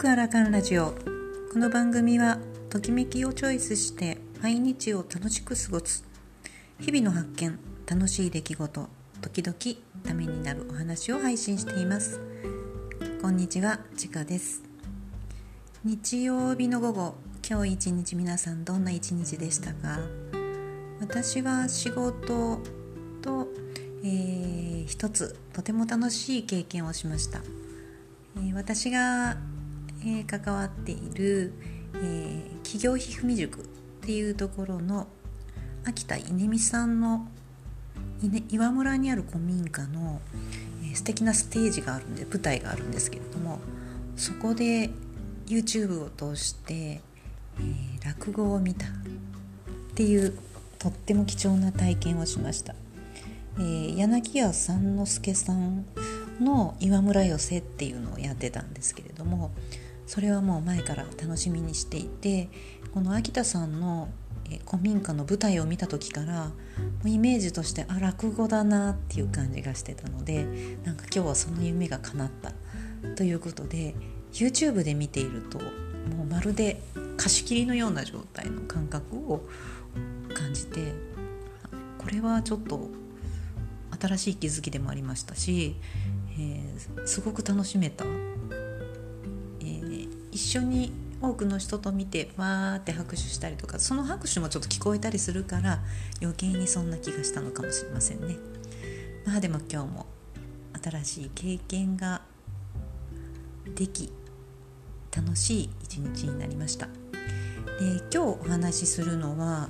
くアラカンラジオ。この番組はときめきをチョイスして毎日を楽しく過ごす。日々の発見楽しい出来事時々ためになるお話を配信しています。こんにちはちかです。日曜日の午後今日一日皆さんどんな一日でしたか？私は仕事と、えー、一つとても楽しい経験をしました。私が、え関わっている、え企業ひふみ塾っていうところの秋田稲美さんの岩村にある古民家の、え素敵なステージがあるんで舞台があるんですけれどもそこで YouTube を通して、えー、落語を見たっていうとっても貴重な体験をしました、えー、柳家三之助さんの岩村寄せっていうのをやってたんですけれどもそれはもう前から楽しみにしていてこの秋田さんの古民家の舞台を見た時からイメージとしてあ落語だなっていう感じがしてたのでなんか今日はその夢が叶ったということで YouTube で見ているともうまるで貸し切りのような状態の感覚を感じてこれはちょっと新しい気づきでもありましたしえー、すごく楽しめた、緒に多くの人と見てわーって拍手したりとかその拍手もちょっと聞こえたりするから余計にそんな気がしたのかもしれませんね。まあでも今日も新しい経験ができ楽しい一日になりました。で今日お話しするのは、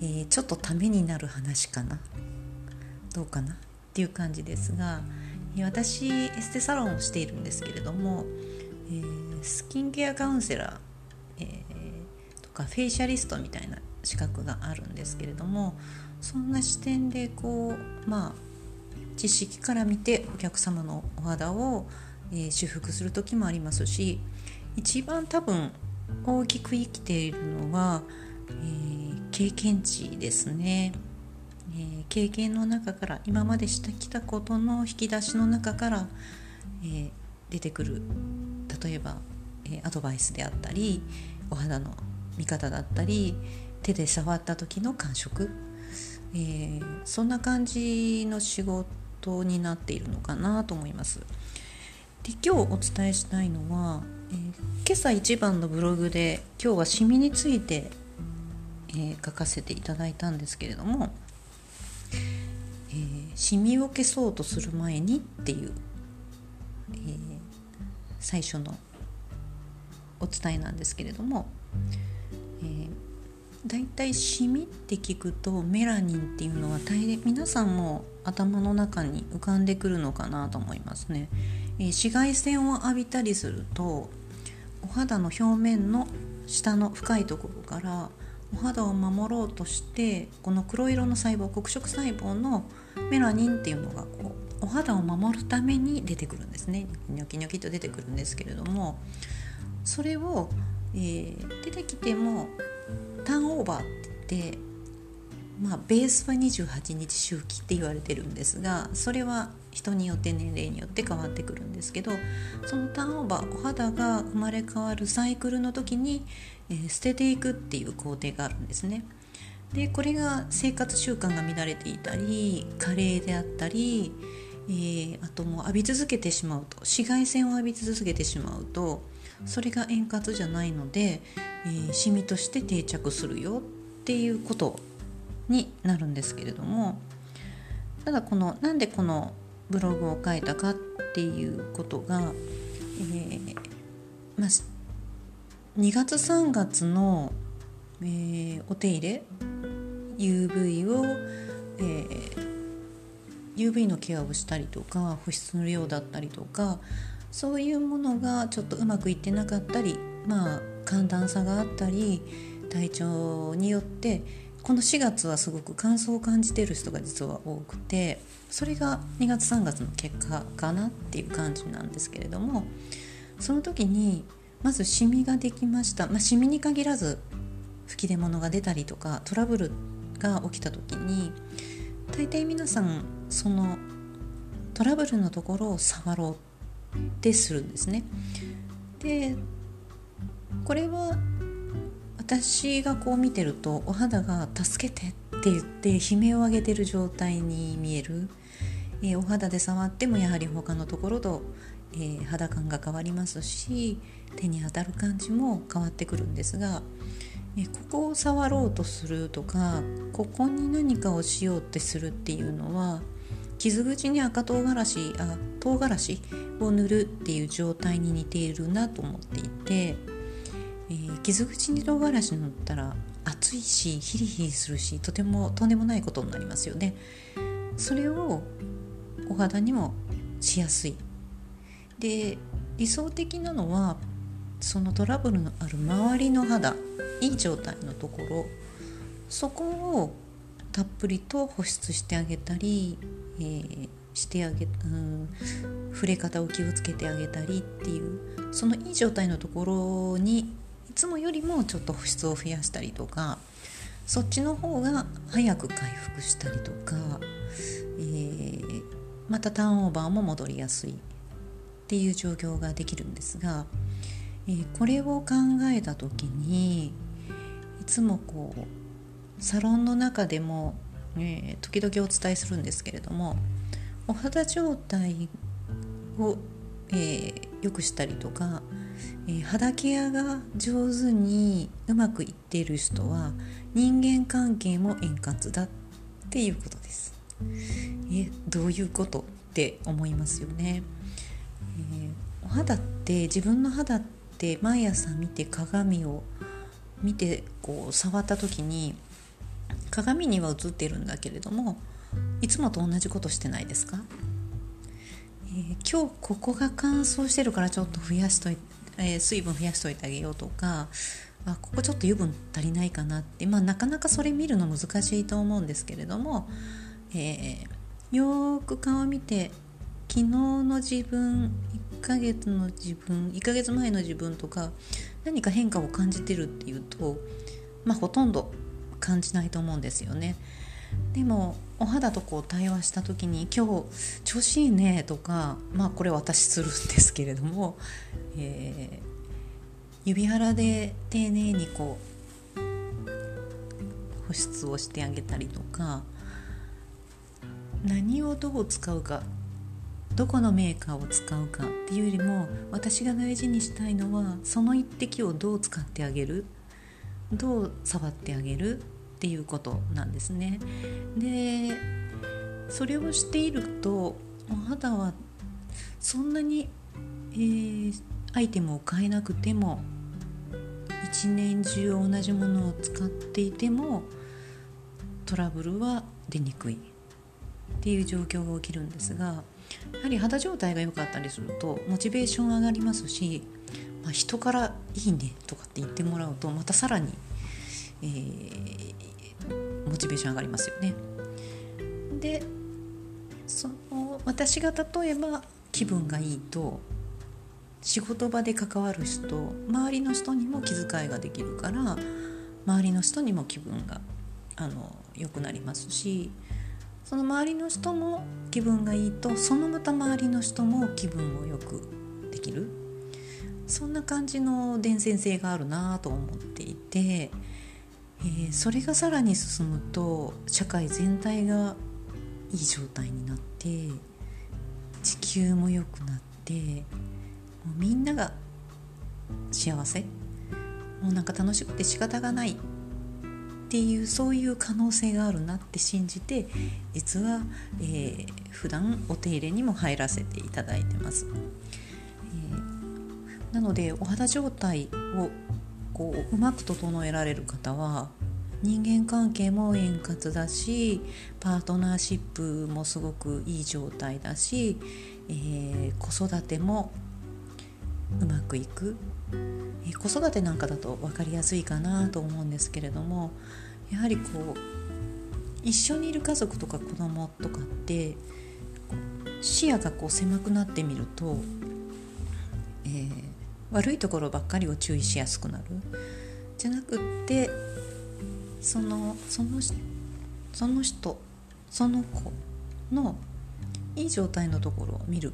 えー、ちょっとためになる話かなどうかな？っていう感じですが。私エステサロンをしているんですけれども、えー、スキンケアカウンセラー、えー、とかフェイシャリストみたいな資格があるんですけれどもそんな視点でこうまあ知識から見てお客様のお肌を、えー、修復する時もありますし一番多分大きく生きているのは、えー、経験値ですね。えー、経験の中から今までしてきたことの引き出しの中から、えー、出てくる例えば、えアドバイスであったりお肌の見方だったり手で触った時の感触、えそんな感じの仕事になっているのかなと思います。で今日お伝えしたいのは、えー、今朝一番のブログで今日はシミについて、えー、書かせていただいたんですけれどもえー、シミを消そうとする前にっていう、え、最初のお伝えなんですけれども、えー、だいたいシミって聞くとメラニンっていうのは大皆さんも頭の中に浮かんでくるのかなと思いますね。えー、紫外線を浴びたりするとお肌の表面の下の深いところからお肌を守ろうとしてこの黒色の細胞黒色細胞のメラニンっていうのがこうお肌を守るために出てくるんですねニョキニョキと出てくるんですけれどもそれを、えー、出てきてもターンオーバーって言ってまあベースは28日周期って言われてるんですがそれは人によって年齢によって変わってくるんですけどそのターンオーバーお肌が生まれ変わるサイクルの時に、えー、捨てていくっていう工程があるんですね。でこれが生活習慣が乱れていたり加齢であったり、えー、あともう浴び続けてしまうと紫外線を浴び続けてしまうとそれが円滑じゃないので、えー、シミとして定着するよっていうことになるんですけれどもただこのなんでこのブログを書いたかっていうことが、えーまあ、2月3月の、えー、お手入れ UV を、えー、UV のケアをしたりとか保湿の量だったりとかそういうものがちょっとうまくいってなかったりまあ寒暖差があったり体調によってこの4月はすごく乾燥を感じてる人が実は多くてそれが2月3月の結果かなっていう感じなんですけれどもその時にまずシミができました、まあ、シミに限らず吹き出物が出たりとかトラブルが起きた時に大体皆さんそのトラブルのところを触ろうってするんですね。でこれは私がこう見てるとお肌が「助けて」って言って悲鳴を上げてる状態に見える、えー、お肌で触ってもやはり他のところと、えー、肌感が変わりますし手に当たる感じも変わってくるんですが、えー、ここを触ろうとするとかここに何かをしようってするっていうのは傷口に赤唐辛子あ唐辛子を塗るっていう状態に似ているなと思っていて、えー、傷口に唐辛子塗ったら熱いしヒリヒリするしとてもとんでもないことになりますよね。それをお肌にもしやすい。で理想的なのはそのトラブルのある周りの肌いい状態のところそこをたっぷりと保湿してあげたりえー、してあげ、うん、触れ方を気をつけてあげたりっていうそのいい状態のところにいつもよりもちょっと保湿を増やしたりとかそっちの方が早く回復したりとか、えー、またターンオーバーも戻りやすいっていう状況ができるんですが、えー、これを考えた時にいつもこうサロンの中でもえー、時々お伝えするんですけれどもお肌状態を、えー、良くしたりとか、えー、肌ケアが上手にうまくいっている人は人間関係も円滑だっていうことです。えどういうことって思いますよね。えお肌って自分の肌って毎朝見て鏡を見てこう触った時に鏡には映ってるんだけれどもいつもと同じことしてないですか、えー、今日ここが乾燥してるからちょっと増やしといて、えー、水分増やしといてあげようとかあここちょっと油分足りないかなって、まあ、なかなかそれ見るの難しいと思うんですけれども、えー、よく顔見て昨日の自分1ヶ月の自分1ヶ月前の自分とか何か変化を感じてるっていうとまあほとんど感じないと思うんですよね。でもお肌とこう対話した時に「今日調子いいね」とかまあこれ私するんですけれども、えー、指腹で丁寧にこう保湿をしてあげたりとか何をどう使うかどこのメーカーを使うかっていうよりも私が大事にしたいのはその一滴をどう使ってあげるどう触ってあげるっていうことなんですね。でそれをしているとお肌はそんなに、えー、アイテムを変えなくても一年中同じものを使っていてもトラブルは出にくいっていう状況が起きるんですがやはり肌状態が良かったりするとモチベーション上がりますしまあ、人から「いいね」とかって言ってもらうとまたさらに、えー、モチベーション上がりますよね。でその私が例えば気分がいいと仕事場で関わる人周りの人にも気遣いができるから周りの人にも気分があの良くなりますしその周りの人も気分がいいとそのまた周りの人も気分を良くできるそんな感じの伝染性があるなと思っていて、えー、それがさらに進むと社会全体がいい状態になって地球も良くなってもうみんなが幸せもうなんか楽しくて仕方がないっていうそういう可能性があるなって信じて実は、えー、普段お手入れにも入らせていただいてます。えなのでお肌状態をこううまく整えられる方は人間関係も円滑だしパートナーシップもすごくいい状態だし、えー、子育てもうまくいく、えー、子育てなんかだと分かりやすいかなと思うんですけれどもやはりこう一緒にいる家族とか子供とかって視野がこう狭くなってみると、悪いところばっかりを注意しやすくなるじゃなくってそのそのその人その子のいい状態のところを見る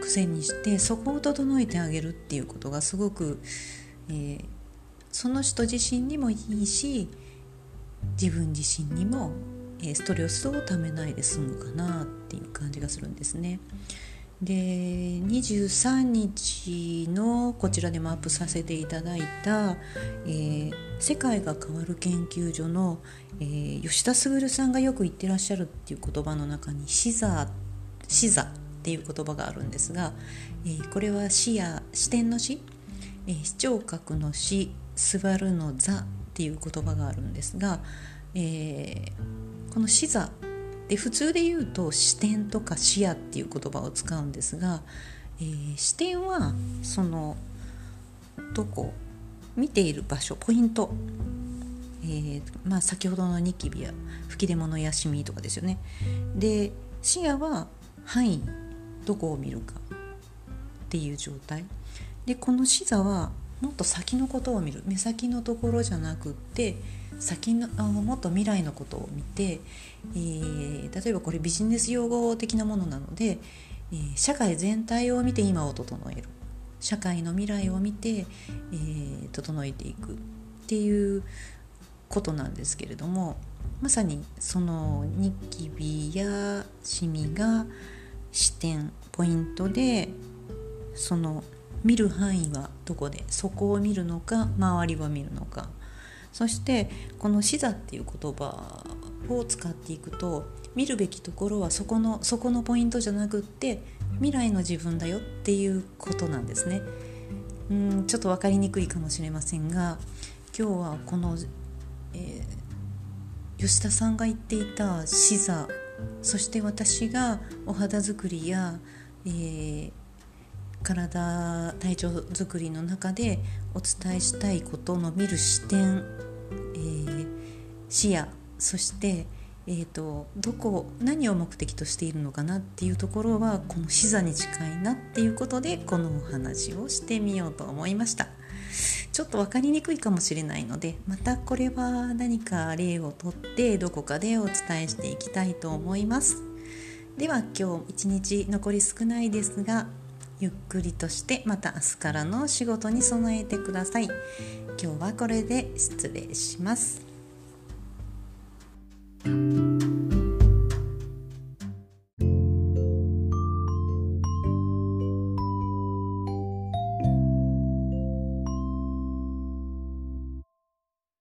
癖にしてそこを整えてあげるっていうことがすごく、えー、その人自身にもいいし自分自身にもストレスをためないで済むかなっていう感じがするんですね。で23日のこちらでもアップさせていただいた「えー、世界が変わる研究所の」えー、吉田卓さんがよく言ってらっしゃるっていう言葉の中に「視座」視座っていう言葉があるんですが、えー、これは視や視点の視、えー、視聴覚の視座るの座っていう言葉があるんですが、えー、この視座で普通で言うと視点とか視野っていう言葉を使うんですが、えー、視点はそのどこ？見ている場所ポイント、えーまあ、先ほどのニキビや吹き出物やシミとかですよね。で視野は範囲どこを見るかっていう状態。でこの視座はもっと先のことを見る。目先のところじゃなくって先のもっと未来のことを見て、えー、例えばこれビジネス用語的なものなので、えー、社会全体を見て今を整える。社会の未来を見て、えー、整えていくっていうことなんですけれどもまさにそのニキビやシミが視点ポイントでその見る範囲はどこでそこを見るのか周りを見るのかそしてこの視座っていう言葉を使っていくと見るべきところはそこのそこのポイントじゃなくって未来の自分だよっていうことなんですね。うんちょっと分かりにくいかもしれませんが今日はこの、えー、吉田さんが言っていた視座そして私がお肌作りや、えー、体体調づくりの中でお伝えしたいことの見る視点えー、視野そして、えーと、どこ何を目的としているのかなっていうところはこの視座に近いなっていうことでこのお話をしてみようと思いました。ちょっと分かりにくいかもしれないのでまたこれは何か例をとってどこかでお伝えしていきたいと思います。では今日一日残り少ないですがゆっくりとしてまた明日からの仕事に備えてください。今日はこれで失礼します。